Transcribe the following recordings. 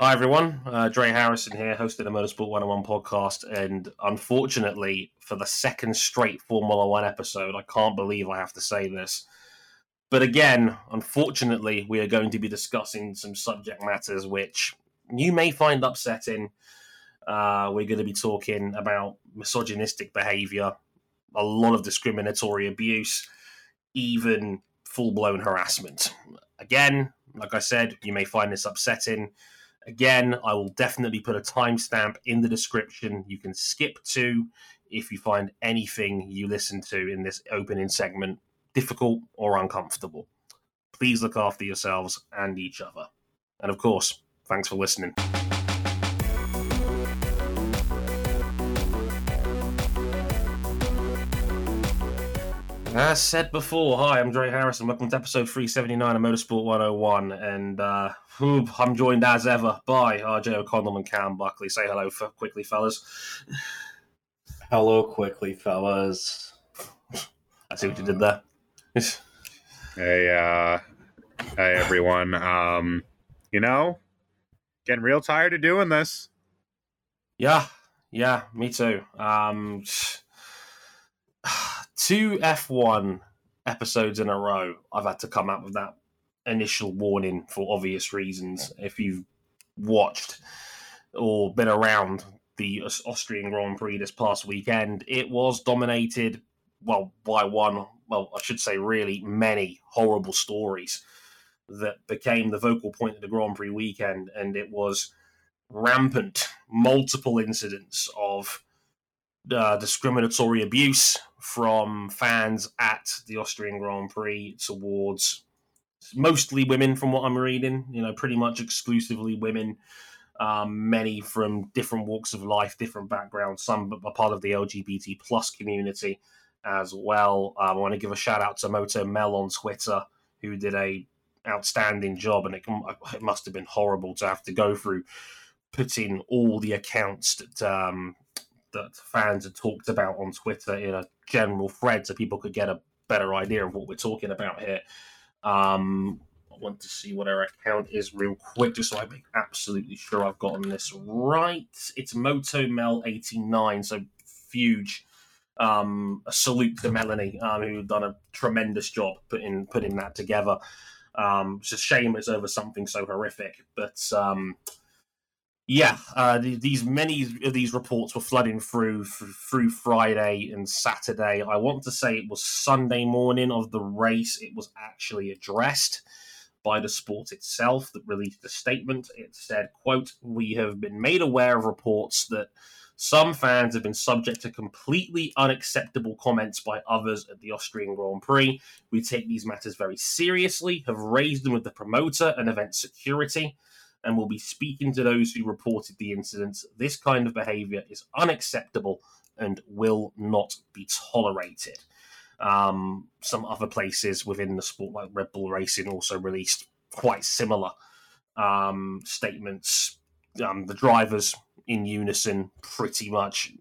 Hi everyone, uh, Dre Harrison here, hosting the Motorsport 101 podcast. And unfortunately, for the second straight Formula One episode, I can't believe I have to say this. But again, unfortunately, we are going to be discussing some subject matters which you may find upsetting. Uh, we're going to be talking about misogynistic behavior, a lot of discriminatory abuse, even full blown harassment. Again, like I said, you may find this upsetting. Again, I will definitely put a timestamp in the description you can skip to if you find anything you listen to in this opening segment difficult or uncomfortable. Please look after yourselves and each other. And of course, thanks for listening. As said before, hi, I'm Dre Harrison. Welcome to episode 379 of Motorsport 101. And uh, I'm joined as ever by RJ O'Connell and Cam Buckley. Say hello for quickly, fellas. Hello, quickly, fellas. I see what you did there. hey, uh, hey, everyone. Um, you know, getting real tired of doing this. Yeah, yeah, me too. Um, two F1 episodes in a row, I've had to come out with that initial warning for obvious reasons. If you've watched or been around the Austrian Grand Prix this past weekend, it was dominated, well, by one, well, I should say, really many horrible stories that became the vocal point of the Grand Prix weekend. And it was rampant, multiple incidents of uh, discriminatory abuse from fans at the Austrian Grand Prix towards mostly women, from what I'm reading. You know, pretty much exclusively women. Um, many from different walks of life, different backgrounds. Some are part of the LGBT plus community as well. Um, I want to give a shout out to Moto Mel on Twitter, who did a outstanding job, and it, it must have been horrible to have to go through putting all the accounts that um, that fans had talked about on Twitter in a general thread so people could get a better idea of what we're talking about here. Um, I want to see what our account is real quick, just so I make absolutely sure I've gotten this right. It's MotoMel89, so huge. Um, a salute to Melanie, um, who done a tremendous job putting putting that together. Um, it's a shame it's over something so horrific, but um, yeah, uh, these many of these reports were flooding through through Friday and Saturday. I want to say it was Sunday morning of the race. It was actually addressed by the sport itself that released a statement. It said, "quote We have been made aware of reports that." Some fans have been subject to completely unacceptable comments by others at the Austrian Grand Prix. We take these matters very seriously, have raised them with the promoter and event security and will be speaking to those who reported the incidents. This kind of behavior is unacceptable and will not be tolerated. Um, some other places within the sport, like Red Bull Racing, also released quite similar um, statements. Um, the drivers in unison pretty much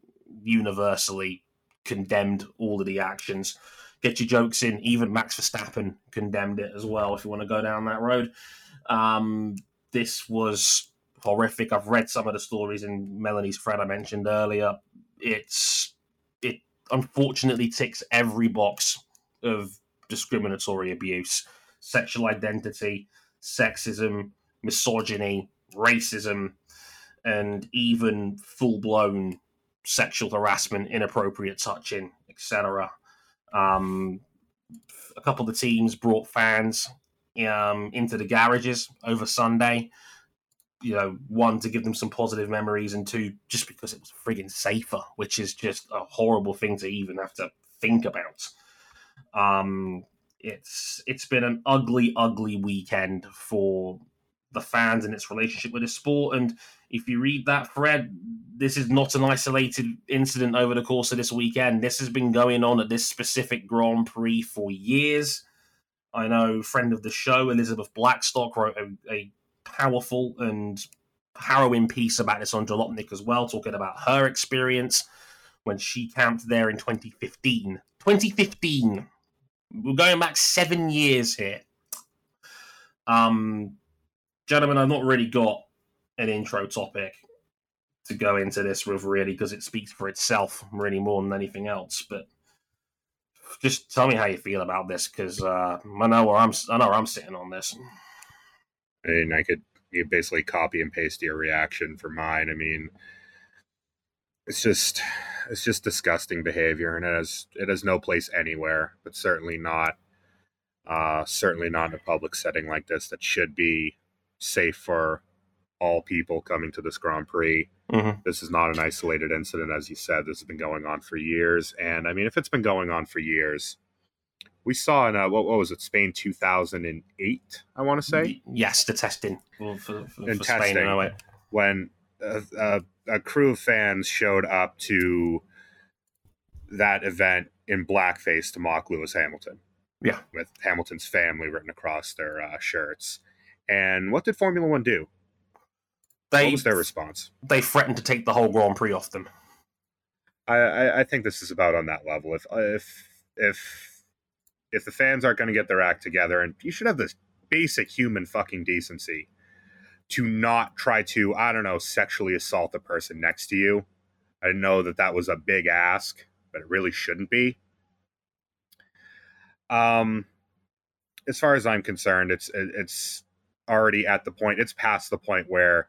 universally condemned all of the actions. Get your jokes in. Even Max Verstappen condemned it as well. If you want to go down that road, um, this was horrific. I've read some of the stories in Melanie's thread I mentioned earlier. It's it unfortunately ticks every box of discriminatory abuse, sexual identity, sexism, misogyny, racism, and even full blown sexual harassment, inappropriate touching, etc. Um, a couple of the teams brought fans um, into the garages over Sunday. You know, one to give them some positive memories, and two just because it was frigging safer, which is just a horrible thing to even have to think about. Um, it's it's been an ugly, ugly weekend for the fans and its relationship with the sport. And if you read that thread, this is not an isolated incident over the course of this weekend. This has been going on at this specific Grand Prix for years. I know friend of the show, Elizabeth Blackstock, wrote a, a powerful and harrowing piece about this on Jalopnik as well, talking about her experience when she camped there in 2015. 2015. We're going back seven years here. Um, gentlemen, I've not really got an intro topic to go into this with, really, because it speaks for itself, really, more than anything else. But just tell me how you feel about this, because uh, I know where I'm. I know where I'm sitting on this. I mean, I could you basically copy and paste your reaction for mine. I mean, it's just it's just disgusting behavior, and it has it has no place anywhere, but certainly not uh, certainly not in a public setting like this that should be safe for all people coming to this Grand Prix. Mhm. This is not an isolated incident, as you said. This has been going on for years, and I mean, if it's been going on for years, we saw in uh, what, what was it, Spain two thousand and eight, I want to say, yes, the testing for, for, for, And for Spain. testing. in a when a, a, a crew of fans showed up to that event in blackface to mock Lewis Hamilton. Yeah. With Hamilton's family written across their uh, shirts. And what did Formula One do? What was their response? they threatened to take the whole Grand Prix off them. I, I, I think this is about on that level. If if if if the fans aren't going to get their act together, and you should have this basic human fucking decency to not try to I don't know sexually assault the person next to you. I know that that was a big ask, but it really shouldn't be. Um, as far as I'm concerned, it's it's already at the point. It's past the point where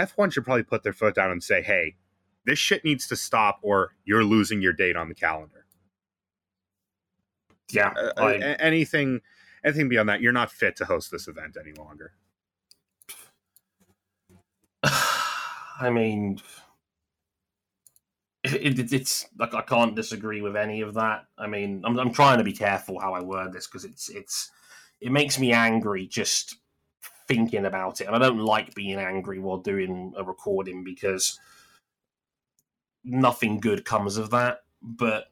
F1 should probably put their foot down and say, "Hey, this shit needs to stop or you're losing your date on the calendar. Yeah, Uh, a- anything anything beyond that, you're not fit to host this event any longer. I mean, it, it, it's like I can't disagree with any of that. I mean, I'm, I'm trying to be careful how I word this because it's it's it makes me angry just thinking about it, and I don't like being angry while doing a recording because nothing good comes of that. But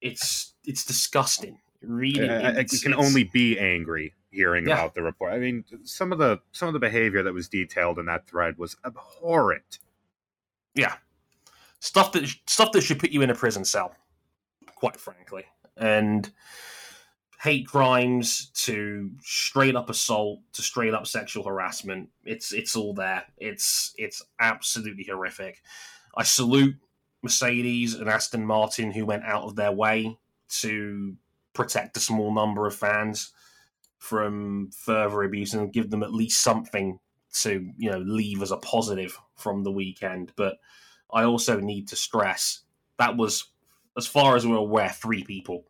it's it's disgusting. Really, I- I- it's- you can only be angry hearing Yeah. about the report. I mean, some of the some of the behavior that was detailed in that thread was abhorrent. Yeah, stuff that stuff that should put you in a prison cell, quite frankly, and hate crimes to straight up assault to straight up sexual harassment. It's it's all there. It's it's absolutely horrific. I salute Mercedes and Aston Martin who went out of their way to protect a small number of fans from further abuse and give them at least something to you know leave as a positive from the weekend. But I also need to stress that was, as far as we're aware, three people.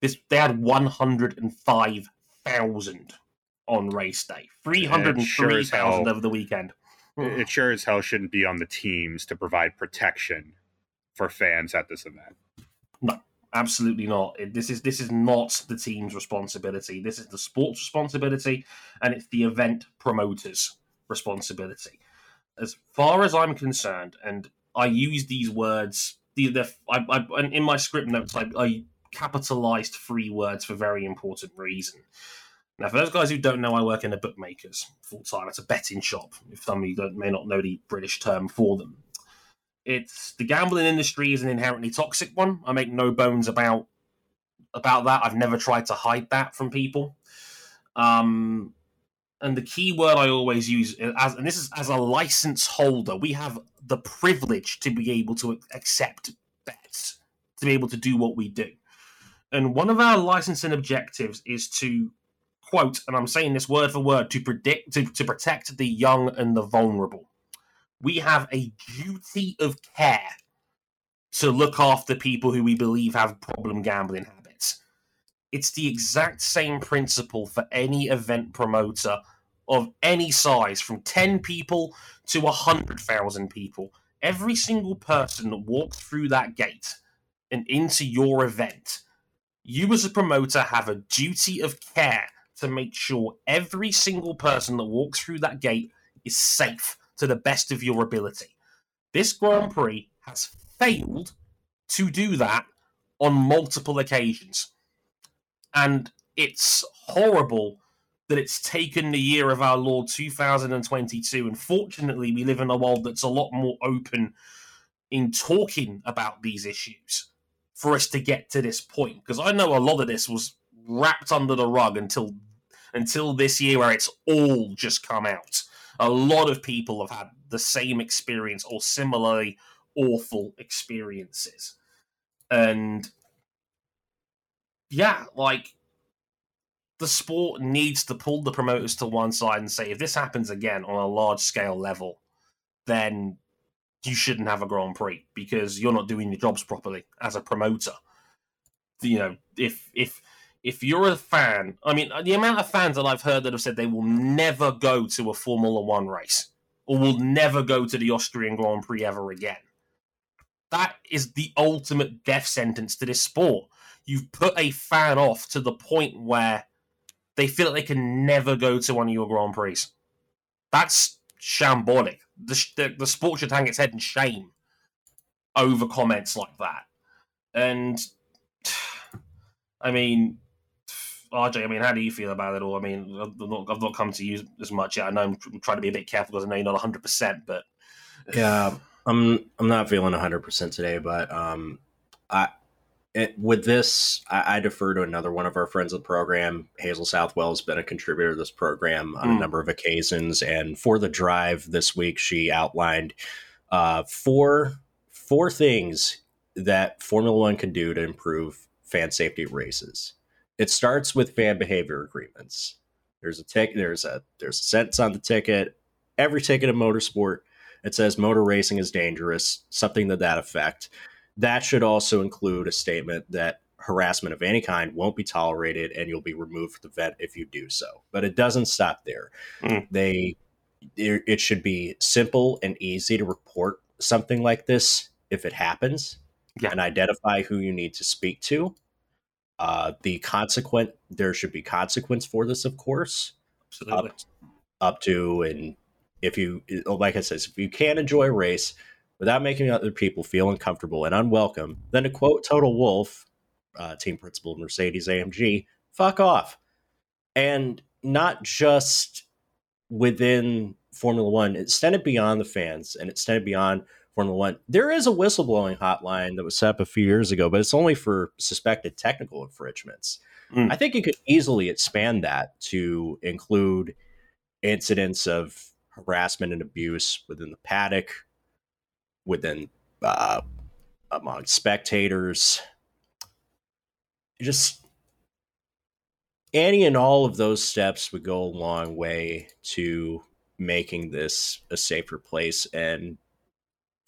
This they had one hundred and five thousand on race day, three hundred and three thousand hell- over the weekend. It sure as hell shouldn't be on the teams to provide protection for fans at this event. No, absolutely not. This is this is not the team's responsibility. This is the sports responsibility, and it's the event promoters' responsibility. As far as I'm concerned, and I use these words. The, the I, I, in my script notes, I, I capitalized three words for very important reason. Now, for those guys who don't know, I work in a bookmakers full time. It's a betting shop. If some of you may not know the British term for them, it's the gambling industry is an inherently toxic one. I make no bones about about that. I've never tried to hide that from people. Um, and the key word I always use, as and this is as a license holder, we have the privilege to be able to accept bets, to be able to do what we do. And one of our licensing objectives is to quote, and I'm saying this word for word, to predict to, to protect the young and the vulnerable. We have a duty of care to look after people who we believe have problem gambling habits. It's the exact same principle for any event promoter of any size, from 10 people to 100,000 people. Every single person that walks through that gate and into your event, you as a promoter have a duty of care to make sure every single person that walks through that gate is safe to the best of your ability. This Grand Prix has failed to do that on multiple occasions. And it's horrible that it's taken the year of our Lord 2022. And fortunately, we live in a world that's a lot more open in talking about these issues for us to get to this point. Because I know a lot of this was wrapped under the rug until until this year where it's all just come out a lot of people have had the same experience or similarly awful experiences. And yeah, like the sport needs to pull the promoters to one side and say if this happens again on a large scale level, then you shouldn't have a Grand Prix because you're not doing your jobs properly as a promoter. You know, if if if you're a fan, I mean, the amount of fans that I've heard that have said they will never go to a Formula One race or will never go to the Austrian Grand Prix ever again. That is the ultimate death sentence to this sport. You've put a fan off to the point where they feel that they can never go to one of your Grand Prix. That's shambolic. The, the, the sport should hang its head in shame over comments like that. And I mean, RJ, I mean, how do you feel about it all? I mean, I've not, I've not come to you as much yet. I know I'm trying to be a bit careful because I know you're not 100, percent but yeah, I'm I'm not feeling 100 percent today. But um, I it, with this, I, I, defer to another one of our friends of the program. Hazel Southwell has been a contributor to this program on mm. a hmm. number of occasions, and for the drive this week, she outlined uh, four four things that Formula One can do to improve fan safety races. It starts with fan behavior agreements. There's a tick. There's a there's a sentence on the ticket. Every ticket in motorsport it says motor racing is dangerous, something to that effect. That should also include a statement that harassment of any kind won't be tolerated and you'll be removed from the vet if you do so. But it doesn't stop there. Mm. They it should be simple and easy to report something like this if it happens yeah. and identify who you need to speak to uh, the consequent there should be consequence for this, of course. Absolutely. Up, up to and if you like I said, if you can't enjoy a race without making other people feel uncomfortable and unwelcome, then to quote Toto Wolff, uh, team principal of Mercedes AMG, fuck off. And not just within Formula One, extended beyond the fans and extended beyond Formula One. There is a whistleblowing hotline that was set up a few years ago, but it's only for suspected technical infringements. Mm. I think you could easily expand that to include incidents of harassment and abuse within the paddock, within uh, among spectators. Just any and all of those steps would go a long way to making this a safer place and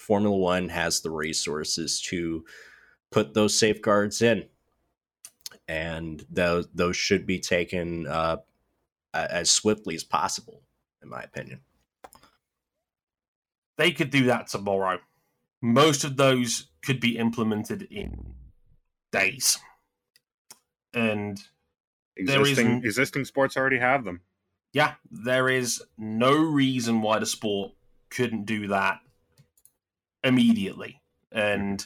Formula One has the resources to put those safeguards in, and those those should be taken uh, as swiftly as possible, in my opinion. They could do that tomorrow. Most of those could be implemented in days, and existing existing sports already have them. Yeah, there is no reason why the sport couldn't do that immediately. And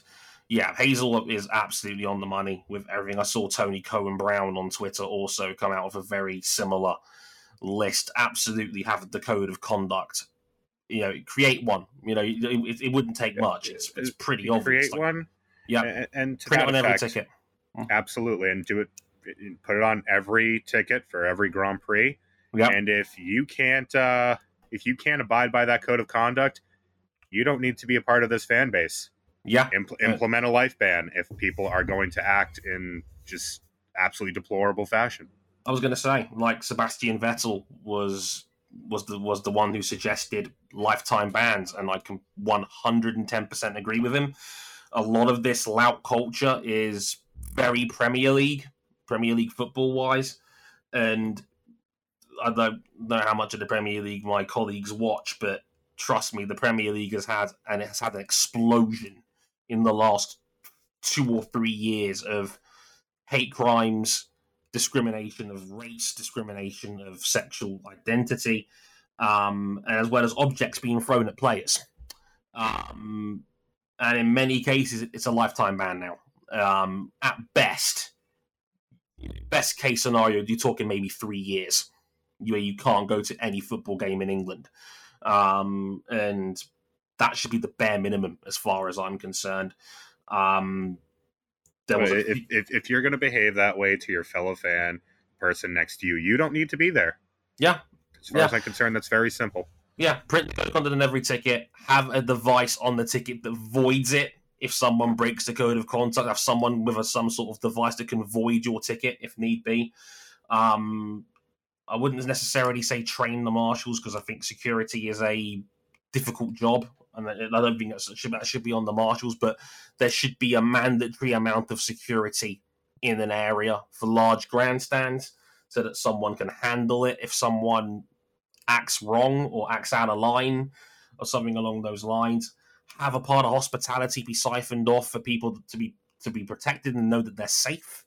yeah, Hazel is absolutely on the money with everything. I saw Tony Cohen Brown on Twitter also come out with a very similar list. Absolutely have the code of conduct. You know, create one. You know, it, it wouldn't take much. It's, it's pretty obvious. Create like, one. Yeah, and, and print it on effect, every ticket. Mm. Absolutely, and do it. Put it on every ticket for every Grand Prix. Yep. And if you can't, uh, if you can't abide by that code of conduct, you don't need to be a part of this fan base. Yeah. Impl- implement a life ban if people are going to act in just absolutely deplorable fashion. I was going to say, like Sebastian Vettel was was the was the one who suggested lifetime bans, and I can one hundred and ten percent agree with him. A lot of this lout culture is very Premier League, Premier League football wise, and I don't know how much of the Premier League my colleagues watch, but trust me, the Premier League has had and it has had an explosion in the last two or three years of hate crimes, discrimination of race, discrimination of sexual identity, um, as well as objects being thrown at players. Um, and in many cases, it's a lifetime ban now. Um, at best, best case scenario, you're talking maybe three years where you can't go to any football game in England um, and that should be the bare minimum as far as I'm concerned. Um, was if, if, if you're going to behave that way to your fellow fan person next to you, you don't need to be there. Yeah, as far yeah. as I'm concerned, that's very simple. Yeah, print the code of conduct on every ticket. Have a device on the ticket that voids it if someone breaks the code of conduct. Have someone with a, some sort of device that can void your ticket if need be. Um, I wouldn't necessarily say train the marshals because I think security is a difficult job, and I don't think that should, that should be on the marshals. But there should be a mandatory amount of security in an area for large grandstands so that someone can handle it if someone acts wrong or acts out of line or something along those lines. Have a part of hospitality be siphoned off for people to be to be protected and know that they're safe.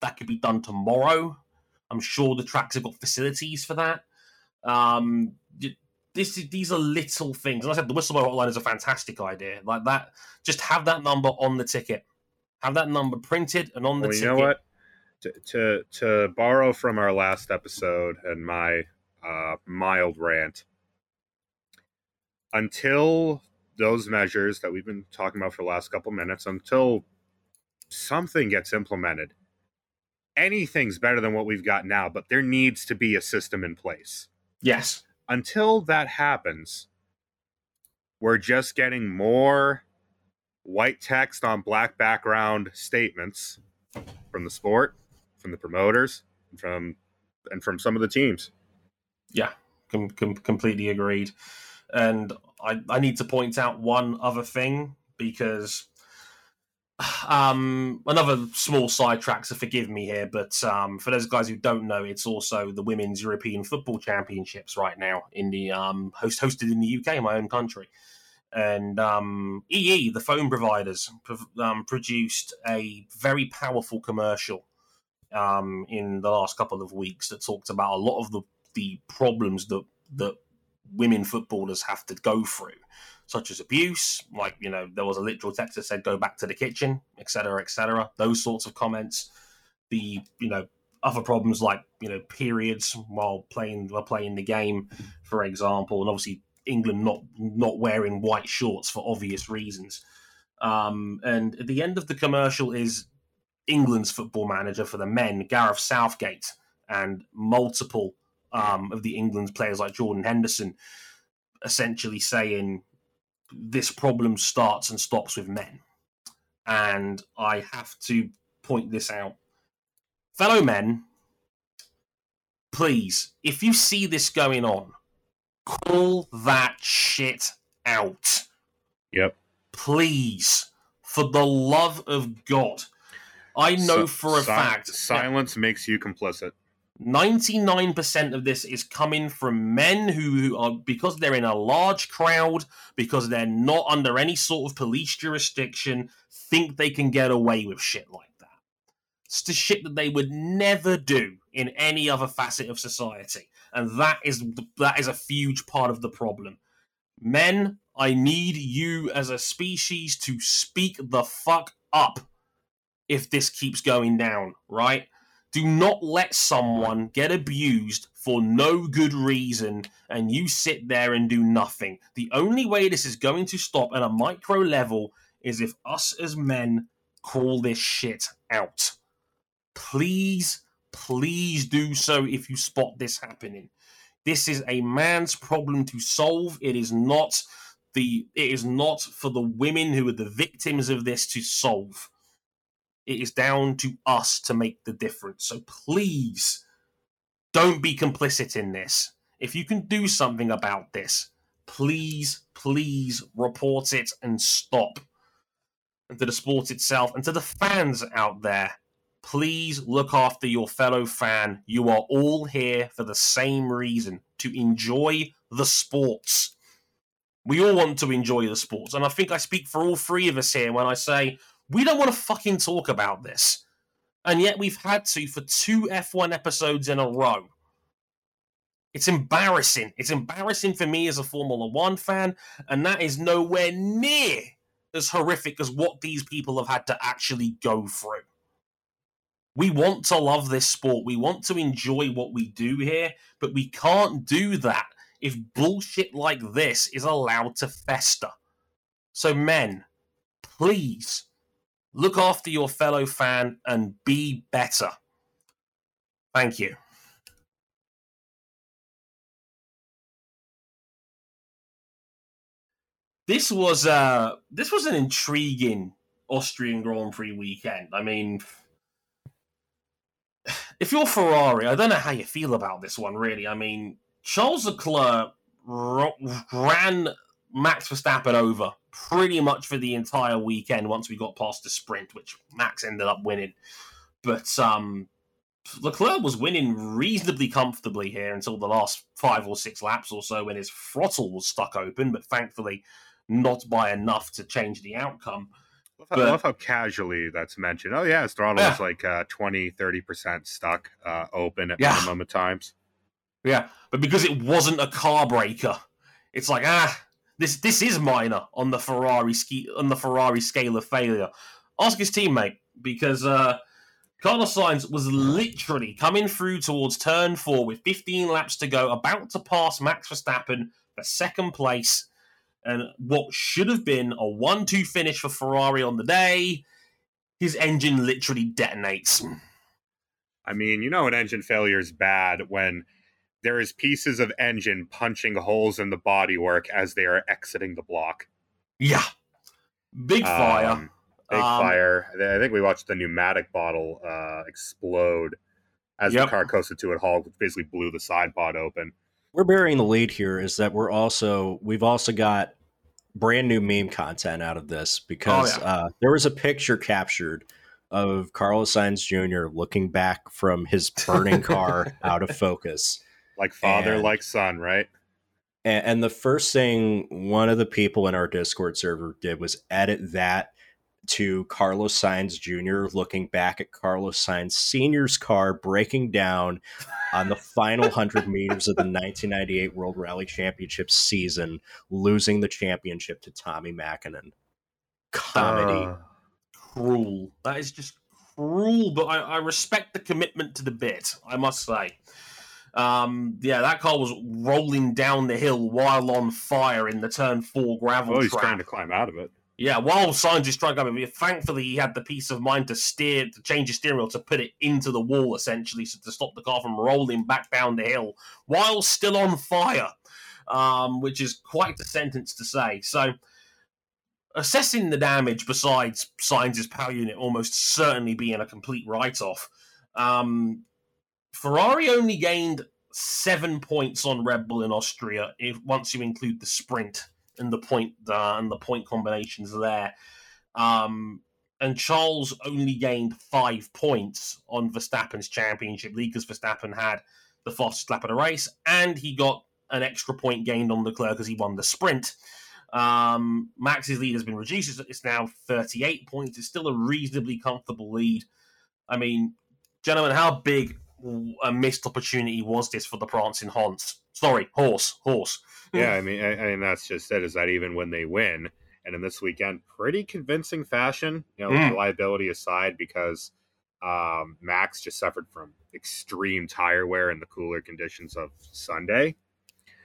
That could be done tomorrow. I'm sure the tracks have got facilities for that. Um, this these are little things. And I said the whistleblower hotline is a fantastic idea. Like that, just have that number on the ticket. Have that number printed and on the well, ticket. You know what? To, to to borrow from our last episode and my uh, mild rant, until those measures that we've been talking about for the last couple minutes, until something gets implemented, anything's better than what we've got now. But there needs to be a system in place. Yes. Until that happens, we're just getting more white text on black background statements from the sport, from the promoters, from and from some of the teams. Yeah, com- com- completely agreed. And I, I need to point out one other thing because um, another small sidetrack, so forgive me here, but um, for those guys who don't know, it's also the Women's European Football Championships right now in the um, host hosted in the UK, my own country. And um, EE, the phone providers, um, produced a very powerful commercial um, in the last couple of weeks that talked about a lot of the, the problems that that women footballers have to go through, such as abuse. Like you know, there was a literal text that said "go back to the kitchen," etc., etc. Those sorts of comments. The you know other problems like you know periods while playing while playing the game, for example, and obviously England not not wearing white shorts for obvious reasons. Um, and at the end of the commercial is England's football manager for the men, Gareth Southgate, and multiple um, of the England's players like Jordan Henderson, essentially saying this problem starts and stops with men. And I have to point this out. Fellow men, please, if you see this going on, Call that shit out. Yep. Please, for the love of God. I know so, for a si- fact. Silence makes you complicit. 99% of this is coming from men who, who, are, because they're in a large crowd, because they're not under any sort of police jurisdiction, think they can get away with shit like that. It's the shit that they would never do in any other facet of society and that is that is a huge part of the problem. Men, I need you as a species to speak the fuck up if this keeps going down, right? Do not let someone get abused for no good reason and you sit there and do nothing. The only way this is going to stop at a micro level is if us as men call this shit out. Please please do so if you spot this happening. This is a man's problem to solve. It is not the it is not for the women who are the victims of this to solve. It is down to us to make the difference. So please don't be complicit in this. If you can do something about this, please, please report it and stop. And to the sport itself and to the fans out there, please look after your fellow fan. You are all here for the same reason to enjoy the sports. We all want to enjoy the sports. And I think I speak for all three of us here when I say we don't want to fucking talk about this. And yet we've had to for two F1 episodes in a row. It's embarrassing. It's embarrassing for me as a Formula One fan, and that is nowhere near as horrific as what these people have had to actually go through. We want to love this sport. We want to enjoy what we do here, but we can't do that if bullshit like this is allowed to fester. So, men, please look after your fellow fan and be better. Thank you. this was uh this was an intriguing Austrian Grand Prix weekend. I mean, if you're Ferrari, I don't know how you feel about this one. Really, I mean, Charles Leclerc ran Max Verstappen over pretty much for the entire weekend. Once we got past the sprint, which Max ended up winning, but um, Leclerc was winning reasonably comfortably here until the last five or six laps or so when his throttle was stuck open, but thankfully not by enough to change the outcome. I love how casually that's mentioned. Oh, yeah, his throttle yeah. was like uh, 20, 30% stuck uh, open at yeah. minimum at times. Yeah, but because it wasn't a car breaker, it's like, ah, this this is minor on the Ferrari ski on the Ferrari scale of failure. Ask his teammate because uh, Carlos Sainz was literally coming through towards turn four with 15 laps to go, about to pass Max Verstappen for second place. And what should have been a 1 2 finish for Ferrari on the day, his engine literally detonates. I mean, you know, an engine failure is bad when there is pieces of engine punching holes in the bodywork as they are exiting the block. Yeah. Big fire. Um, big um, fire. I think we watched the pneumatic bottle uh, explode as yep. the car coasted to halt, which basically blew the side pod open. We're burying the lead here. Is that we're also we've also got brand new meme content out of this because oh, yeah. uh, there was a picture captured of Carlos Sainz Jr. looking back from his burning car out of focus, like father, and, like son, right? And, and the first thing one of the people in our Discord server did was edit that to Carlos Sainz Jr. looking back at Carlos Sainz Sr.'s car breaking down on the final 100 meters of the 1998 World Rally Championship season, losing the championship to Tommy Mäkinen. Comedy. Uh, cruel. That is just cruel, but I, I, respect the commitment to the bit, I must say. Um, yeah, that car was rolling down the hill while on fire in the turn four gravel. Oh, he's trying to climb out of it. Yeah, while Sainz is trying to thankfully he had the peace of mind to steer, to change his steering wheel, to put it into the wall essentially, so to stop the car from rolling back down the hill while still on fire, um, which is quite the sentence to say. So, assessing the damage, besides Sainz's power unit almost certainly being a complete write-off, um, Ferrari only gained seven points on Red Bull in Austria if once you include the sprint and the point uh, and the point combinations there. Um, and Charles only gained five points on Verstappen's championship lead because Verstappen had the fastest lap of the race, and he got an extra point gained on Leclerc because he won the sprint. Um, Max's lead has been reduced; it's now 38 points. It's still a reasonably comfortable lead. I mean, gentlemen, how big a missed opportunity was this for the prancing Hans? Sorry, horse, horse yeah, I mean, I, I, mean that's just it. Is that even when they win, and in this weekend, pretty convincing fashion. You know, mm. reliability aside, because um, Max just suffered from extreme tire wear in the cooler conditions of Sunday.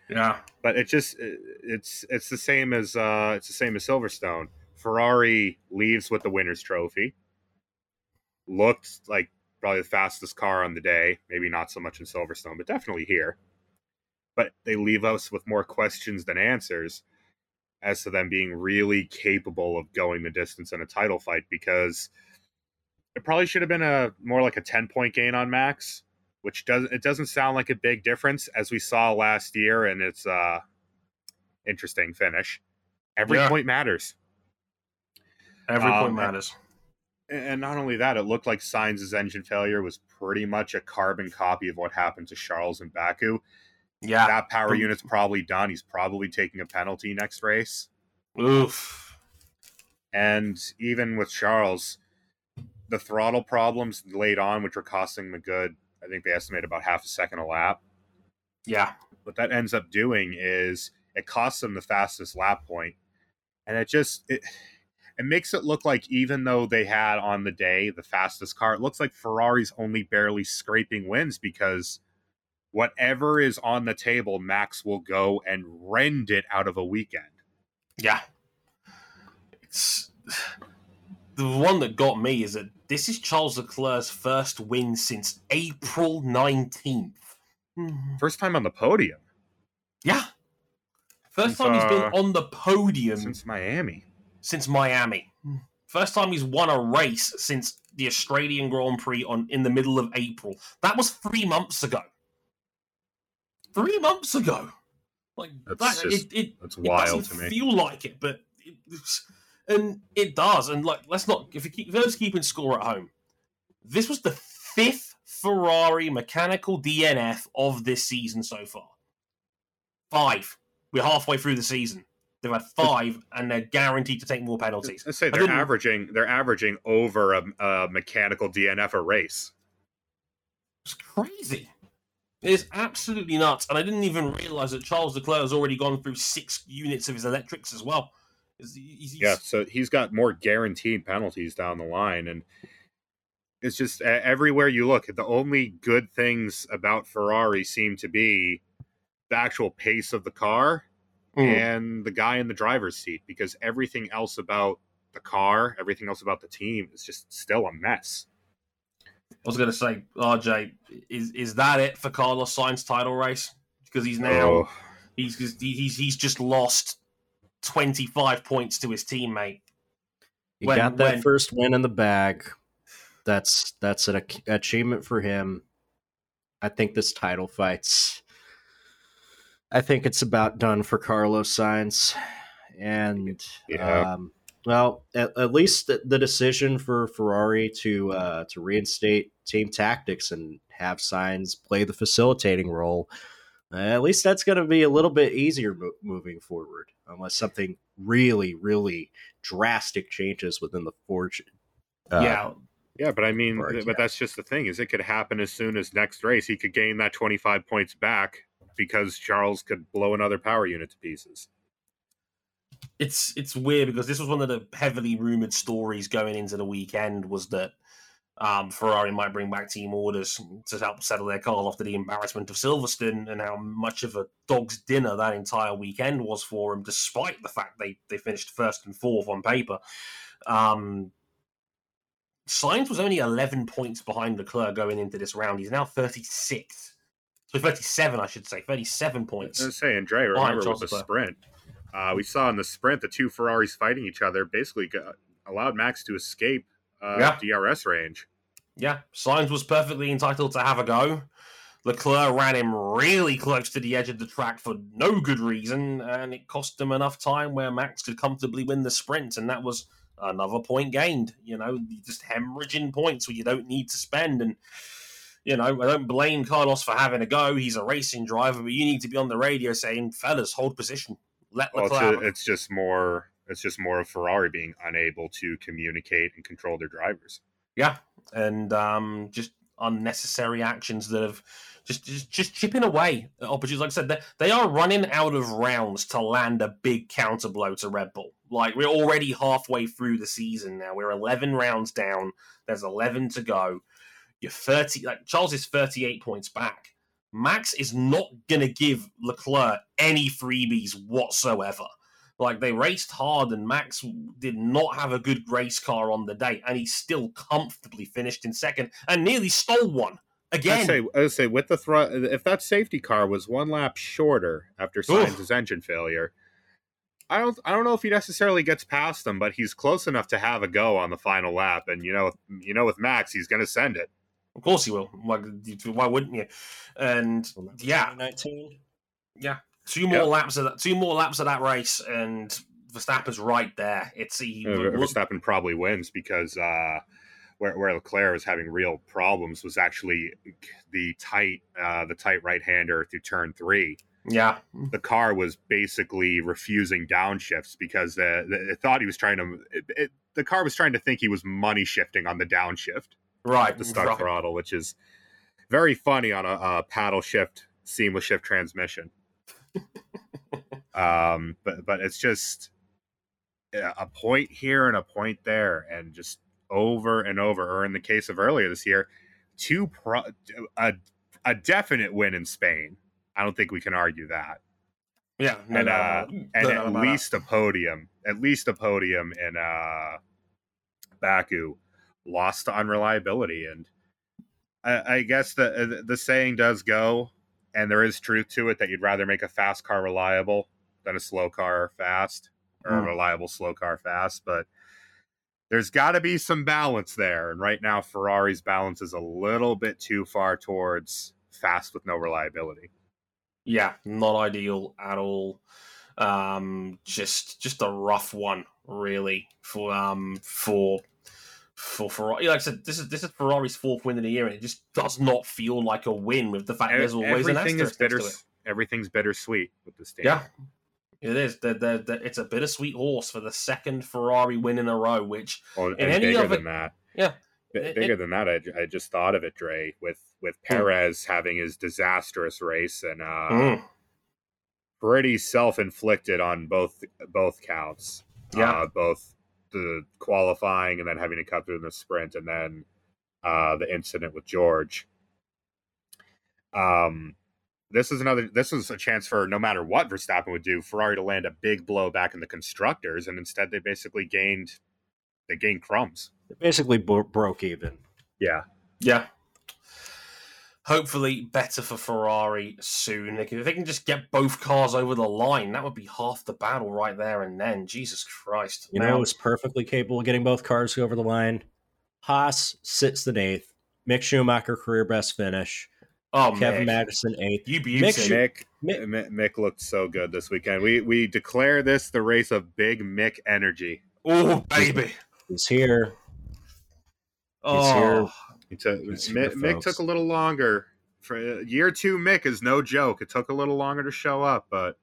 Yeah, but it just it's it's the same as uh, it's the same as Silverstone. Ferrari leaves with the winner's trophy. Looked like probably the fastest car on the day. Maybe not so much in Silverstone, but definitely here but they leave us with more questions than answers as to them being really capable of going the distance in a title fight because it probably should have been a more like a 10 point gain on max which doesn't it doesn't sound like a big difference as we saw last year and it's uh interesting finish every yeah. point matters every um, point matters and, not only that it looked like Sainz's engine failure was pretty much a carbon copy of what happened to Charles and Baku yeah. That power unit's probably done. He's probably taking a penalty next race. Oof. And even with Charles, the throttle problems late on, which are costing a good, I think they estimate about half a second a lap. Yeah. What that ends up doing is it costs them the fastest lap point, and it just it it makes it look like even though they had on the day the fastest car, it looks like Ferrari's only barely scraping wins because whatever is on the table, Max will go and rend it out of a weekend. Yeah. It's the one that got me is that this is Charles Leclerc's first win since April 19th. First time on the podium. Yeah. First Since, time he's been uh, on the podium Since Miami. Since Miami. Hmm. First time he's won a race since the Australian Grand Prix on in the middle of April. That was three months ago. Three months ago. Like That's that, just it, it, That's it wild doesn't to me. feel like it, but it, it's, and it does. And like, let's not if you keep if you're keeping score at home. This was the fifth Ferrari mechanical DNF of this season so far. Five. We're halfway through the season. They've had five, and they're guaranteed to take more penalties. Let's say they're averaging they're averaging over a, a mechanical DNF a race. It's crazy. It is absolutely nuts, and I didn't even realize that Charles Leclerc has already gone through six units of his electrics as well. He's- he's- Yeah, so he's got more guaranteed penalties down the line, and it's just e- everywhere you look, the only good things about Ferrari seem to be the actual pace of the car Mm. and the guy in the driver's seat, because everything else about the car, everything else about the team is just still a mess. I was going to say, RJ, is is that it for Carlos Sainz title race? Because he's now Oh, he's he's he's he's just lost twenty five points to his teammate. He When- got that when- first win in the bag. That's that's an achievement for him. I think this title fights. I think it's about done for Carlos Sainz, and Yeah. um, well, at, at least the, the decision for Ferrari to uh, to reinstate team tactics and have Sainz play the facilitating role. uh, at least that's going to be a little bit easier mo- moving forward, unless something really, really drastic changes within the forge. uh, yeah, yeah, but I mean, but yeah. that's just the thing is it could happen as soon as next race. He could gain that 25 points back because Charles could blow another power unit to pieces. it's it's weird because this was one of the heavily rumored stories going into the weekend was that um, Ferrari might bring back team orders to help settle their cars after the embarrassment of Silverstone and how much of a dog's dinner that entire weekend was for them, despite the fact they they finished first and fourth on paper. Um, Sainz was only 11 points behind Leclerc going into this round. He's now 36th. So 37, I should say. 37 points. I was saying, Dre, Fine, remember with the sprint, uh, we saw in the sprint the two Ferraris fighting each other basically got, allowed Max to escape uh, Yeah. DRS range. Yeah, Sainz was perfectly entitled to have a go. Leclerc ran him really close to the edge of the track for no good reason, and it cost him enough time where Max could comfortably win the sprint, and that was another point gained. You know, just hemorrhaging points where you don't need to spend. And, you know, I don't blame Carlos for having a go. He's a racing driver, but you need to be on the radio saying, fellas, hold position. Let Well, it's, Leclerc. ju- it's just more. It's just more of Ferrari being unable to communicate and control their drivers. Yeah, and um, just unnecessary actions that have just just, just chipping away at opportunities. Like I said, they, they are running out of rounds to land a big counter blow to Red Bull. Like we're already halfway through the season now. We're eleven rounds down. There's eleven to go. You're thirty. Like Charles is thirty-eight points back. Max is not gonna give Leclerc any freebies whatsoever. Like they raced hard, and Max did not have a good race car on the day, and he still comfortably finished in second and nearly stole one I again. say, I say, with the thr- if that safety car was one lap shorter after Sainz's engine failure, I don't, I don't know if he necessarily gets past them, but he's close enough to have a go on the final lap. And you know, you know, with Max, he's going to send it. Of course he will. Why, why wouldn't you? And yeah, 19. Yeah, two more Yep. laps of that. Two more laps of that race, and Verstappen's right there. It's he. Uh, look- Verstappen probably wins because uh, where, where Leclerc was having real problems was actually the tight, uh, the tight right hander through turn three. yeah, the car was basically refusing downshifts because uh, the, it thought he was trying to. It, it, the car was trying to think he was money shifting on the downshift, right. the stuck right. throttle, which is very funny on a, a paddle shift, seamless shift transmission. um, but but it's just a a point here and a point there, and just over and over. Or in the case of earlier this year, two pro, a a definite win in Spain. I don't think we can argue that Yeah, no, and no, uh, no, and no, at no, no, no. least a podium, at least a podium in uh, Baku, lost to unreliability, and I, I guess the uh, the saying does go, and there is truth to it that you'd rather make a fast car reliable than a slow car fast or Mm. a reliable slow car fast, but there's got to be some balance there. And right now, Ferrari's balance is a little bit too far towards fast with no reliability. Yeah, not ideal at all. Um, just just a rough one, really, for um for for Ferrari. Like I said, this is this is Ferrari's fourth win in a year, and it just does not feel like a win with the fact E- there's always an asterisk is bitter. to it. Everything's bittersweet with this team. Yeah, it is. It's a bittersweet horse for the second Ferrari win in a row, which Well, In any bigger other- than that. Yeah. B- It- bigger it- than that, I, I just thought of it, Dre, with with Hmm. Perez having his disastrous race and uh, mm, pretty self inflicted on both both counts. Yeah. uh, both the qualifying and then having to cut through in the sprint, and then uh, the incident with George. Um, this is another. This was a chance for no matter what Verstappen would do, Ferrari to land a big blow back in the constructors, and instead they basically gained they gained crumbs. It basically bro- broke even. Yeah, yeah. Hopefully, better for Ferrari soon. They if they can just get both cars over the line, that would be half the battle right there and then. Jesus Christ! You Now- know, was perfectly capable of getting both cars over the line. Haas sits in eighth. Mick Schumacher career best finish. oh Kevin Mick, Magnussen eighth. you Mick beauty. Schu- Mick, Mick- Mick Mick looked so good this weekend. We we declare this the race of big Mick energy. Oh baby! He's here. Oh, here. He took, Mick, Mick took a little longer. For uh, year two, Mick is no joke. It took a little longer to show up, but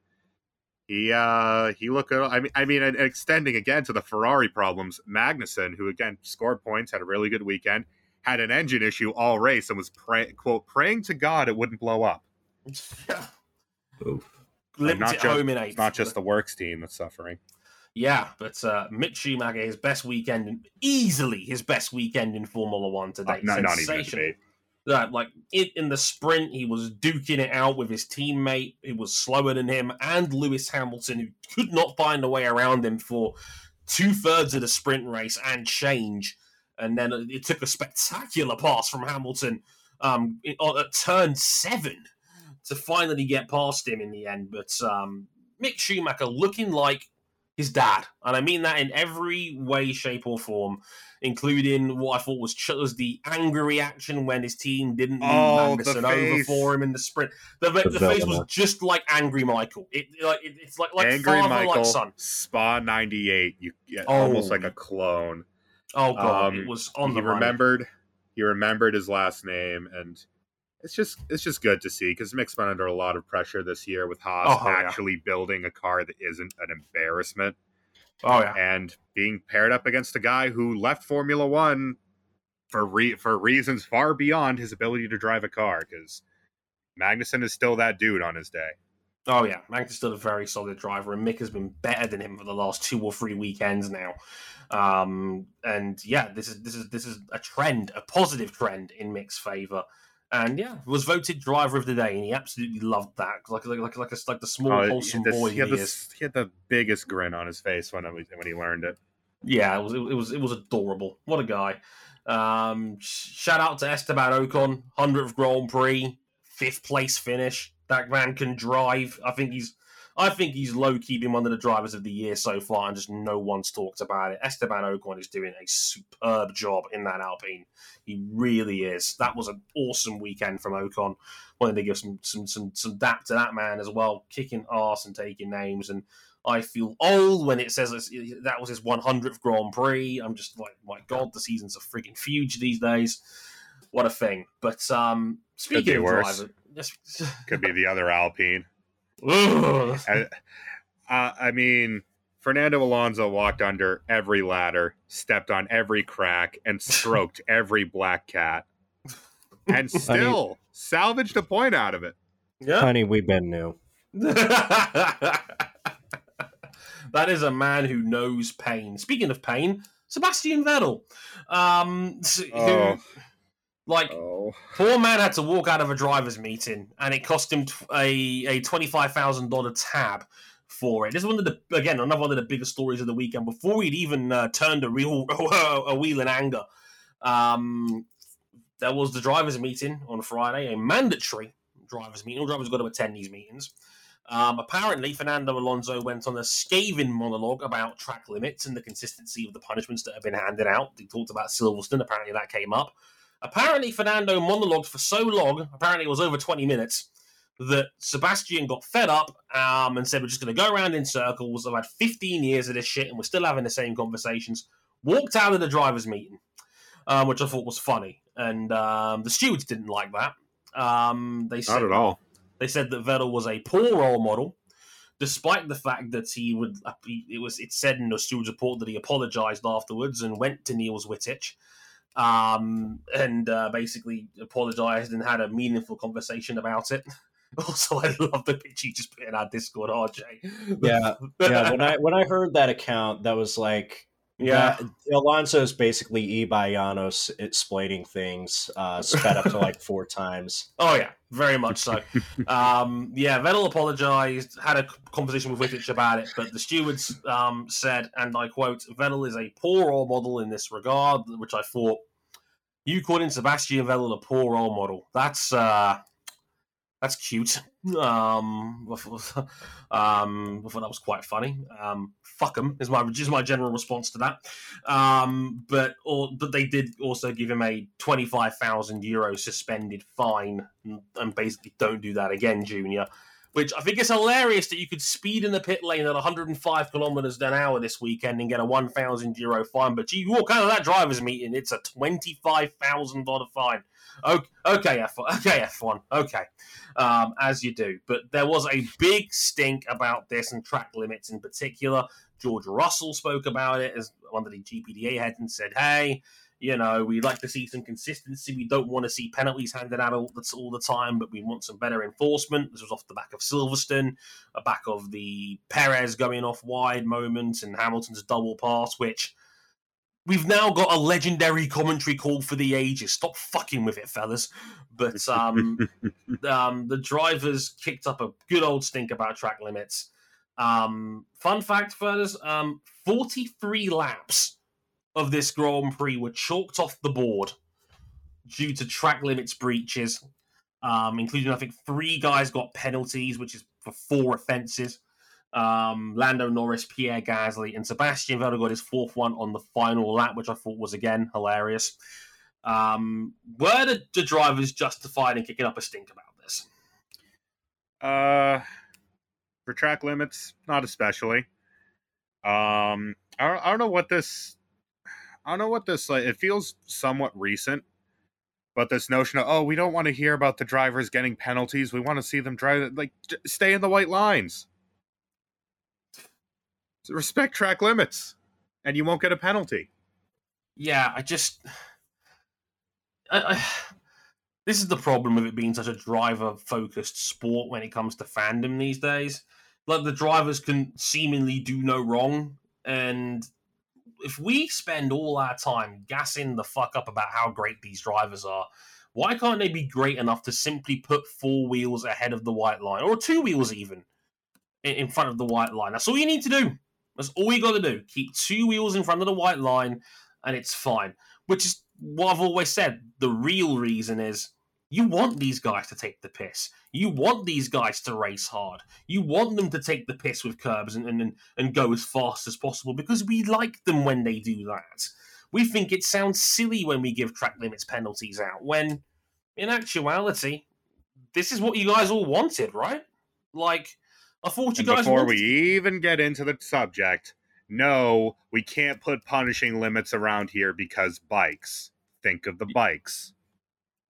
he uh he looked. good. I mean, I mean, extending again to the Ferrari problems. Magnussen, who again scored points, had a really good weekend, had an engine issue all race, and was pray, quote praying to God it wouldn't blow up. yeah. Oof. Limped not it ju- home in It's not just the works team that's suffering. Yeah, but uh, Mick Schumacher, his best weekend, easily his best weekend in Formula One today. Uh, not, not even Sensational. Uh, like in, in the sprint, he was duking it out with his teammate It was slower than him, and Lewis Hamilton, who could not find a way around him for two thirds of the sprint race and change. And then it it took a spectacular pass from Hamilton um, at turn seven to finally get past him in the end. But um, Mick Schumacher looking like his dad, and I mean that in every way, shape, or form, including what I thought was, ch- was the angry reaction when his team didn't move Oh, the over face. for him in the sprint. The, the, The face was just like angry Michael. It like it, it's like like Angry father Michael, like son. Spa ninety eight. You yeah, Oh. almost like a clone. Oh god, Um, it was on he the money. remembered he remembered his last name and it's just it's just good to see because Mick's been under a lot of pressure this year with Haas Oh, yeah. actually building a car that isn't an embarrassment Oh yeah, and being paired up against a guy who left Formula One for re- for reasons far beyond his ability to drive a car because Magnussen is still that dude on his day. Oh yeah, Magnus is still a very solid driver, and Mick has been better than him for the last two or three weekends now. Um, and yeah, this is this is this is a trend, a positive trend in Mick's favor. And yeah, was voted driver of the day, and he absolutely loved that, like like like like, a, like the small Oh, wholesome this- boy he, that had he this- is. he had the biggest grin on his face when I was- when he learned it. Yeah, it was it was it was adorable. What a guy! Um, shout out to Esteban Ocon, hundredth Grand Prix, fifth place finish. That man can drive. I think he's, I think he's low key been one of the drivers of the year so far, and just no one's talked about it. Esteban Ocon is doing a superb job in that Alpine. He really is. That was an awesome weekend from Ocon. Wanted to give some some some some dap to that man as well, kicking ass and taking names and. I feel old when it says that was his 100th Grand Prix. I'm just like, my God, the season's a freaking huge these days. What a thing! But um, speaking be of worse. driver, Could be the other Alpine. Ugh. I, uh, I mean, Fernando Alonso walked under every ladder, stepped on every crack, and stroked every black cat, and still salvaged a point out of it. yeah. Honey, we've been new. that is a man who knows pain. Speaking of pain, Sebastian Vettel, um, s- who Oh. Like Oh, Poor man had to walk out of a driver's meeting, and it cost him a a twenty five thousand dollar tab for it. This is one of the again another one of the biggest stories of the weekend. Before he'd even uh, turned a real a wheel in anger, um, there was the drivers' meeting on Friday, a mandatory drivers' meeting. All drivers got to attend these meetings. Um, apparently, Fernando Alonso went on a scathing monologue about track limits and the consistency of the punishments that have been handed out. He talked about Silverstone. Apparently, that came up. Apparently, Fernando monologued for so long, apparently it was over 20 minutes, that Sebastian got fed up um, and said, We're just going to go around in circles. I've had 15 years of this shit and we're still having the same conversations. Walked out of the drivers' meeting, um, which I thought was funny. And um, the stewards didn't like that. Um, they said, Not at all. They said that Vettel was a poor role model, despite the fact that he would. It was it said in the stewards report that he apologized afterwards and went to Niels Wittich um, and uh, basically apologized and had a meaningful conversation about it. Also, I love the picture you just put in our Discord, RJ. Yeah, yeah. When I when I heard that account, that was like, yeah. that- Alonso is basically E by Janos explaining things, uh, sped up to like four times. Oh yeah, very much so. um, yeah, Vettel apologized, had a conversation with Wittich about it, but the stewards um, said, and I quote, "Vettel is a poor role model in this regard," which I thought. You calling Sebastian Vettel a poor role model? That's uh, that's cute. Um, I thought- um, I thought that was quite funny. Um, fuck him is my is my general response to that. Um, but or but they did also give him a twenty five thousand euro suspended fine, and, and basically don't do that again, Junior. Which I think is hilarious that you could speed in the pit lane at 105 kilometers an hour this weekend and get a 1,000 euro fine. But you walk out of that drivers' meeting, it's a $25,000 fine. Okay, okay, F1. Okay, F1. Okay, um, as you do. But there was a big stink about this and track limits in particular. George Russell spoke about it as one of the GPDA heads and said, "Hey, you know, we'd like to see some consistency. We don't want to see penalties handed out all the, all the time, but we want some better enforcement." This was off the back of Silverstone, back of the Perez going off wide moment and Hamilton's double pass, which we've now got a legendary commentary call for the ages. Stop fucking with it, fellas. But um, um, the drivers kicked up a good old stink about track limits. Um, fun fact, fellas: um, forty-three laps of this Grand Prix were chalked off the board due to track limits breaches, um, including I think three guys got penalties, which is for four offences. Um, Lando Norris, Pierre Gasly, and Sebastian Vettel got his fourth one on the final lap, which I thought was again hilarious. Um, were the, the drivers justified in kicking up a stink about this? Uh, for track limits, not especially. Um, I I don't know what this. I don't know what this like. It feels somewhat recent, but this notion of oh, we don't want to hear about the drivers getting penalties. We want to see them drive. Like, stay in the white lines. Respect track limits, and you won't get a penalty. yeah, I just. I, I, this is the problem with it being such a driver focused sport when it comes to fandom these days. Like, the drivers can seemingly do no wrong. And if we spend all our time gassing the fuck up about how great these drivers are, why can't they be great enough to simply put four wheels ahead of the white line, or two wheels even, in front of the white line? That's all you need to do. That's all you got to do. Keep two wheels in front of the white line, and it's fine. Which is what I've always said. The real reason is you want these guys to take the piss. You want these guys to race hard. You want them to take the piss with curbs and, and, and go as fast as possible because we like them when they do that. We think it sounds silly when we give track limits penalties out, when in actuality, this is what you guys all wanted, right? Like, I thought you And guys before wanted we even get into the subject, no, we can't put punishing limits around here because bikes. Think of the bikes.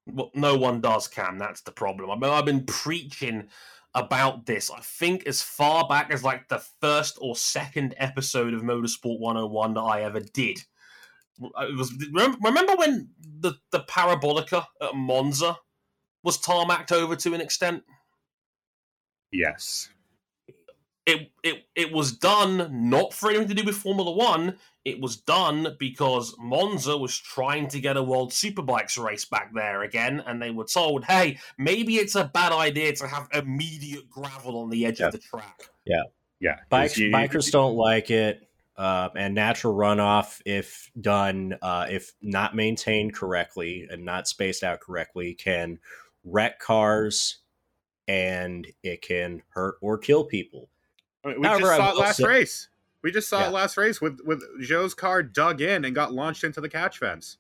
Well, no one does, Cam. That's the problem. I mean, I've been preaching about this. I think as far back as like the first or second episode of Motorsport 101 that I ever did. It was remember, remember when the the Parabolica at Monza was tarmacked over to an extent. Yes. It it it was done not for anything to do with Formula One. It was done because Monza was trying to get a World Superbikes race back there again, and they were told, "Hey, maybe it's a bad idea to have immediate gravel on the edge Yeah. of the track." Yeah, Bikes, you- bikers don't like it, uh, and natural runoff, if done, uh, if not maintained correctly and not spaced out correctly, can wreck cars and it can hurt or kill people. I mean, we However, just saw it last say- race. We just saw Yeah. it last race with with Zhou's car dug in and got launched into the catch fence.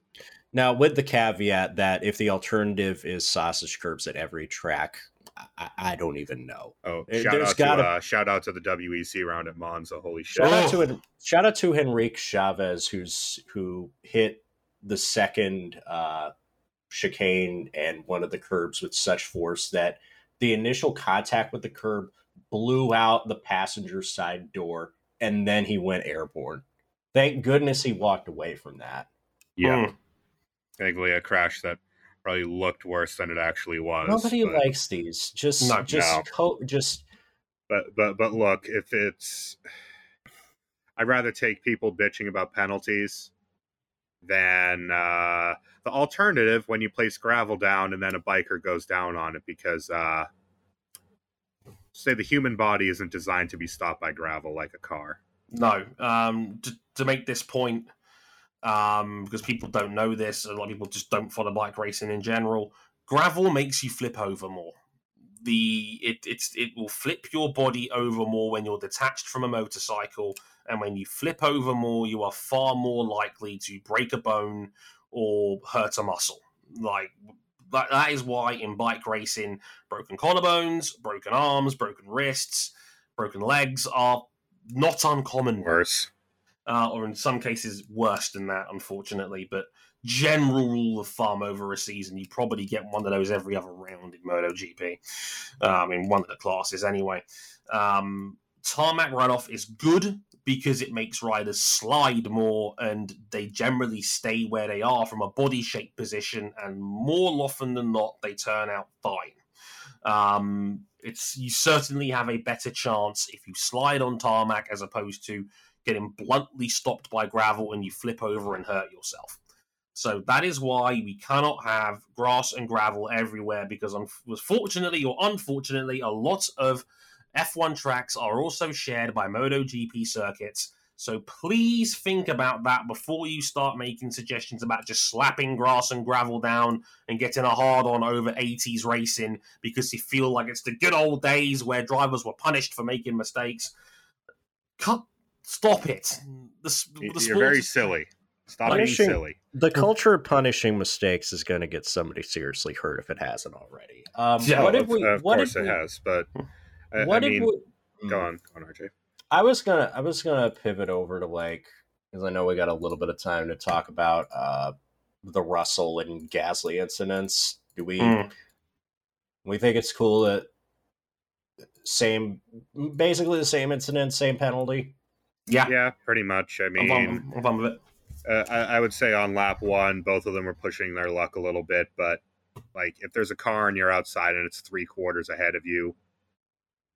Now, with the caveat that if the alternative is sausage curbs at every track, I, I don't even know. Oh, shout there's out gotta- to uh, shout out to the WEC round at Monza. Holy shit! Shout out Oh. to shout out to Henrique Chaves, who's who hit the second uh, chicane and one of the curbs with such force that the initial contact with the curb blew out the passenger side door, and then he went airborne. Thank goodness he walked away from that. Yeah, Mm. thankfully a crash that probably looked worse than it actually was. Nobody but, likes these. Just No, just no. co- just but but but look, if it's, I'd rather take people bitching about penalties than uh, the alternative when you place gravel down and then a biker goes down on it because uh, say the human body isn't designed to be stopped by gravel like a car. No, um, to, to make this point, um, because people don't know this, a lot of people just don't follow bike racing in general. Gravel makes you flip over more. The it it's it will flip your body over more when you're detached from a motorcycle, and when you flip over more, you are far more likely to break a bone or hurt a muscle. Like that, that is why in bike racing, broken collarbones, broken arms, broken wrists, broken legs are not uncommon Worse. uh, or in some cases worse than that, unfortunately. But general rule of thumb over a season, you probably get one of those every other round in MotoGP, um, in one of the classes anyway. Um, tarmac runoff is good because it makes riders slide more and they generally stay where they are from a body shape position, and more often than not, they turn out fine. Um, it's you certainly have a better chance if you slide on tarmac as opposed to getting bluntly stopped by gravel and you flip over and hurt yourself. So that is why we cannot have grass and gravel everywhere because, unfortunately or unfortunately, a lot of F1 tracks are also shared by MotoGP circuits. So please think about that before you start making suggestions about just slapping grass and gravel down and getting a hard on over 80s racing because you feel like it's the good old days where drivers were punished for making mistakes. Cut, stop it. The, s- the You're very silly. Stop being Punishing- silly. the culture of punishing mistakes is going to get somebody seriously hurt if it hasn't already. Um, Yeah, what of, if we? of what course if it has, but I, What I if mean, we, go on, go on, RJ. I was gonna I was gonna pivot over to like because I know we got a little bit of time to talk about uh the Russell and Gasly incidents. Do we Mm. we think it's cool that same basically the same incident, same penalty? Yeah, Yeah, pretty much. I I'm, mean, fine, I'm fine it. uh, I, I would say on lap one, both of them were pushing their luck a little bit, but like if there's a car and you're outside and it's three quarters ahead of you,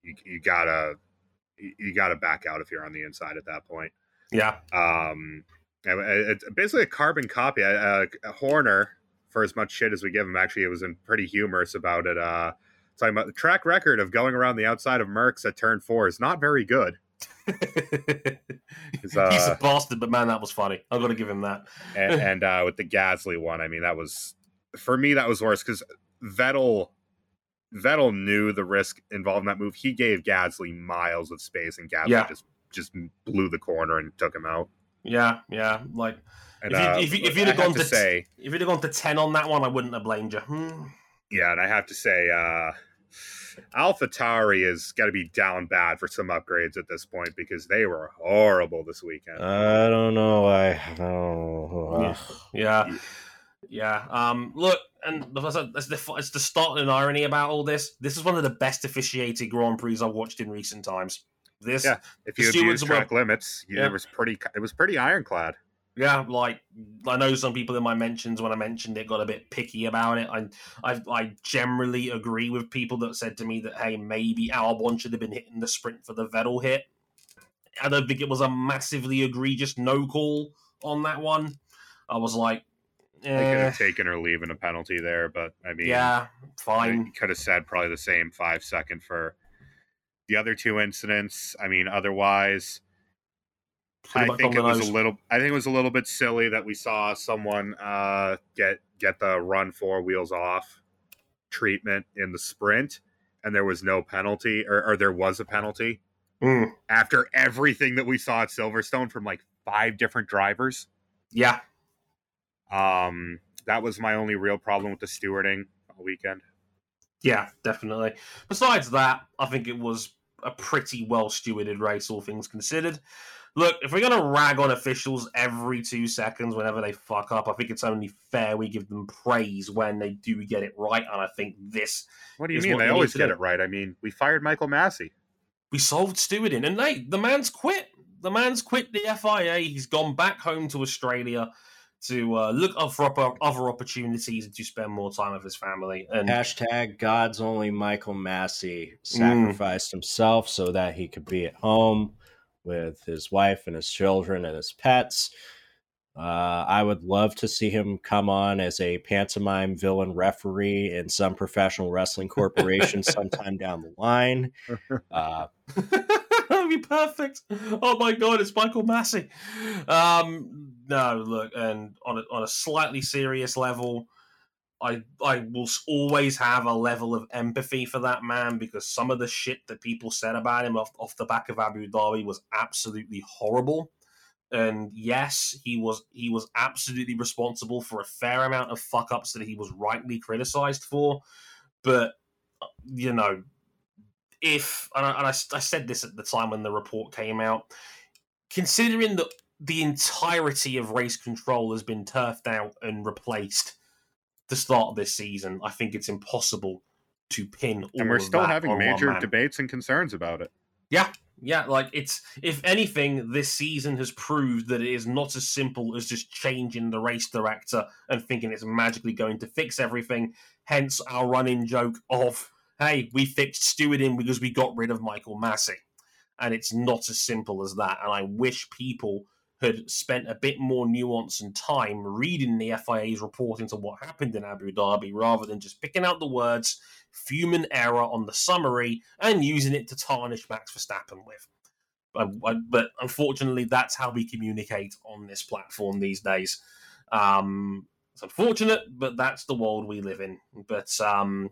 you, you gotta you, gotta back out if you're on the inside at that point. Yeah, Um, it's basically a carbon copy. Uh, Horner, for as much shit as we give him, actually, it was in pretty humorous about it. Uh, talking about the track record of going around the outside of Max at turn four is not very good. he's uh, a bastard, but man, that was funny. I'm gonna give him that. and, and uh, with the Gasly one, I mean, that was for me that was worse because Vettel Vettel knew the risk involved in that move. He gave Gasly miles of space, and Gasly Yeah. just just blew the corner and took him out. Yeah, yeah. Like And, If you- uh, if you- if you'd I have gone to to say, if you'd have gone to ten on that one, I wouldn't have blamed you. Hmm. yeah, and I have to say, uh, Alpha Tauri has got to be down bad for some upgrades at this point because they were horrible this weekend. I don't know. I, I don't know. Yeah. Yeah, yeah. Um, look, and that's the, it's the start and irony about all this. This is one of the best officiated Grand Prix I've watched in recent times. This, Yeah. if you abuse stewards were- track limits, you, Yeah. it was pretty. It was pretty ironclad. Yeah, like I know some people in my mentions when I mentioned it got a bit picky about it. I I, I generally agree with people that said to me that hey maybe Albon should have been hitting the sprint for the Vettel hit. I don't think it was a massively egregious no call on that one. I was like, They could eh, have taken or leaving a penalty there, but I mean, yeah, fine. Could have said probably the same five second for the other two incidents. I mean, otherwise, Pretty I think it was a little. I think it was a little bit silly that we saw someone uh, get get the run four wheels off treatment in the sprint, and there was no penalty, or, or there was a penalty Mm, after everything that we saw at Silverstone from like five different drivers. yeah, Um, that was my only real problem with the stewarding all weekend. yeah, definitely. Besides that, I think it was a pretty well stewarded race, all things considered. Look, if we're going to rag on officials every two seconds whenever they fuck up, I think it's only fair we give them praise when they do get it right. And I think this, What do you mean? They always get do. it right. I mean, we fired Michael Masi. we solved stewarding. And hey, the man's quit. The man's quit the FIA. He's gone back home to Australia to uh, look up for other opportunities and to spend more time with his family. And Hashtag God's only Michael Masi sacrificed himself so that he could be at home with his wife and his children and his pets. Uh, I would love to see him come on as a pantomime villain referee in some professional wrestling corporation sometime down the line. Uh, That'd be perfect. Oh my god, it's Michael Masi. Um, no, look, and on a, on a slightly serious level, I I will always have a level of empathy for that man because some of the shit that people said about him off, off the back of Abu Dhabi was absolutely horrible. And yes, he was he was absolutely responsible for a fair amount of fuck ups that he was rightly criticized for. But uh, you know, if and, I, and I, I said this at the time when the report came out, considering that the entirety of race control has been turfed out and replaced the start of this season, I think it's impossible to pin. All and we're still having major debates and concerns about it. Yeah, yeah, like it's if anything, this season has proved that it is not as simple as just changing the race director and thinking it's magically going to fix everything. Hence our running joke of, hey, we fixed stewarding because we got rid of Michael Masi. And it's not as simple as that. And I wish people had spent a bit more nuance and time reading the FIA's report into what happened in Abu Dhabi rather than just picking out the words human error on the summary and using it to tarnish Max Verstappen with. But, unfortunately, that's how we communicate on this platform these days. Um, it's unfortunate, but that's the world we live in. But um,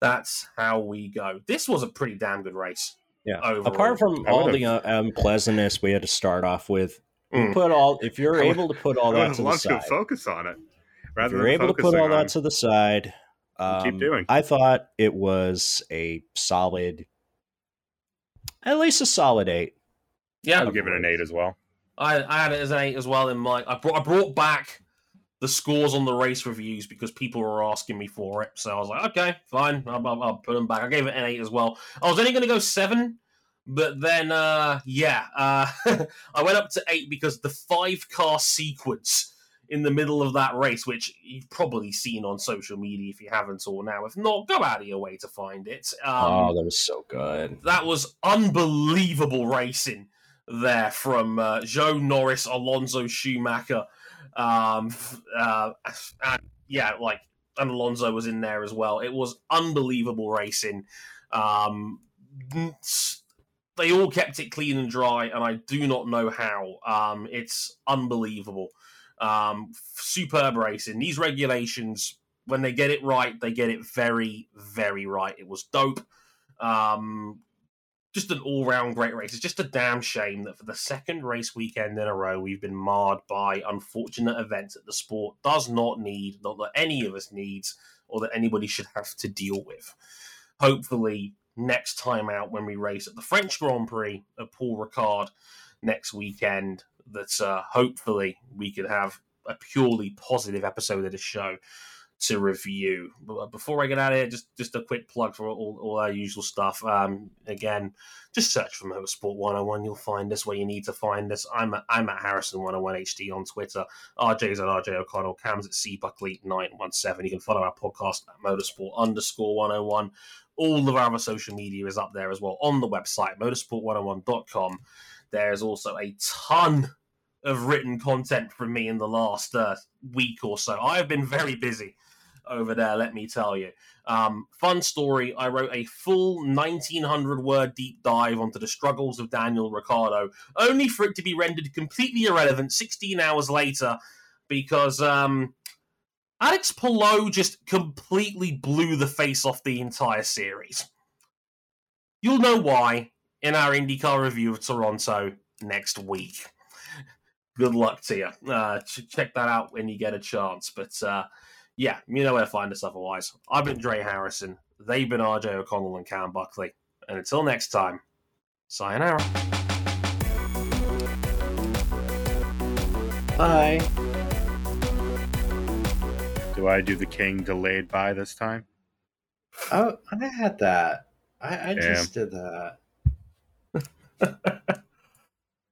that's how we go. This was a pretty damn good race. Yeah. Overall. Apart from I all would've- the uh, unpleasantness we had to start off with, you Mm. put all if you're would- able to put all that to the love to side. focus on it. if Rather you're able to put focusing all that to the side We'll keep um, doing. i thought it was a solid at least a solid eight Yeah, I'll give it an eight as well. I, I had it as an eight as well in my. I brought, I brought back the scores on the race reviews because people were asking me for it. So I was like, okay, fine, I'll, I'll, I'll put them back. I gave it an eight as well. I was only going to go seven, but then, uh, yeah, uh, I went up to eight because the five car sequence in the middle of that race, which you've probably seen on social media if you haven't or now. If not, go out of your way to find it. Um, oh that was so good that was unbelievable racing there from uh, Zhou Norris, Alonso Schumacher. Um, uh, yeah, like, and Alonso was in there as well. It was unbelievable racing. Um, they all kept it clean and dry, and I do not know how. Um, it's unbelievable. Um, superb racing. These regulations, when they get it right, they get it very, very right. It was dope. Um, just an all-round great race. It's just a damn shame that for the second race weekend in a row, we've been marred by unfortunate events that the sport does not need, not that any of us needs, or that anybody should have to deal with. Hopefully, next time out when we race at the French Grand Prix at Paul Ricard next weekend, that uh, hopefully we could have a purely positive episode of the show to review. But before I get out of here, just just a quick plug for all, all our usual stuff. Um, again, just search for Motorsport 101. You'll find us where you need to find us. I'm at, I'm at Harrison 101 HD on Twitter. RJ's at RJ O'Connell. Cam's at C Buckley 917. You can follow our podcast at Motorsport underscore 101. All of our other social media is up there as well on the website, motorsport101.com. There's also a ton of written content from me in the last uh, week or so. I have been very busy over there, let me tell you. Um, fun story I wrote a full 1900 word deep dive onto the struggles of Daniel Ricciardo, only for it to be rendered completely irrelevant 16 hours later because um, Alex Palou just completely blew the face off the entire series. You'll know why in our IndyCar review of Toronto next week. Good luck to you. Uh, check that out when you get a chance. But uh, yeah, you know where to find us otherwise. I've been Dre Harrison. They've been RJ O'Connell and Cam Buckley. And until next time, sayonara. Bye. Do I do the king delayed by this time? Oh, I had that. I, I just did that.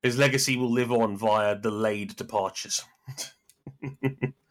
His legacy will live on via delayed departures.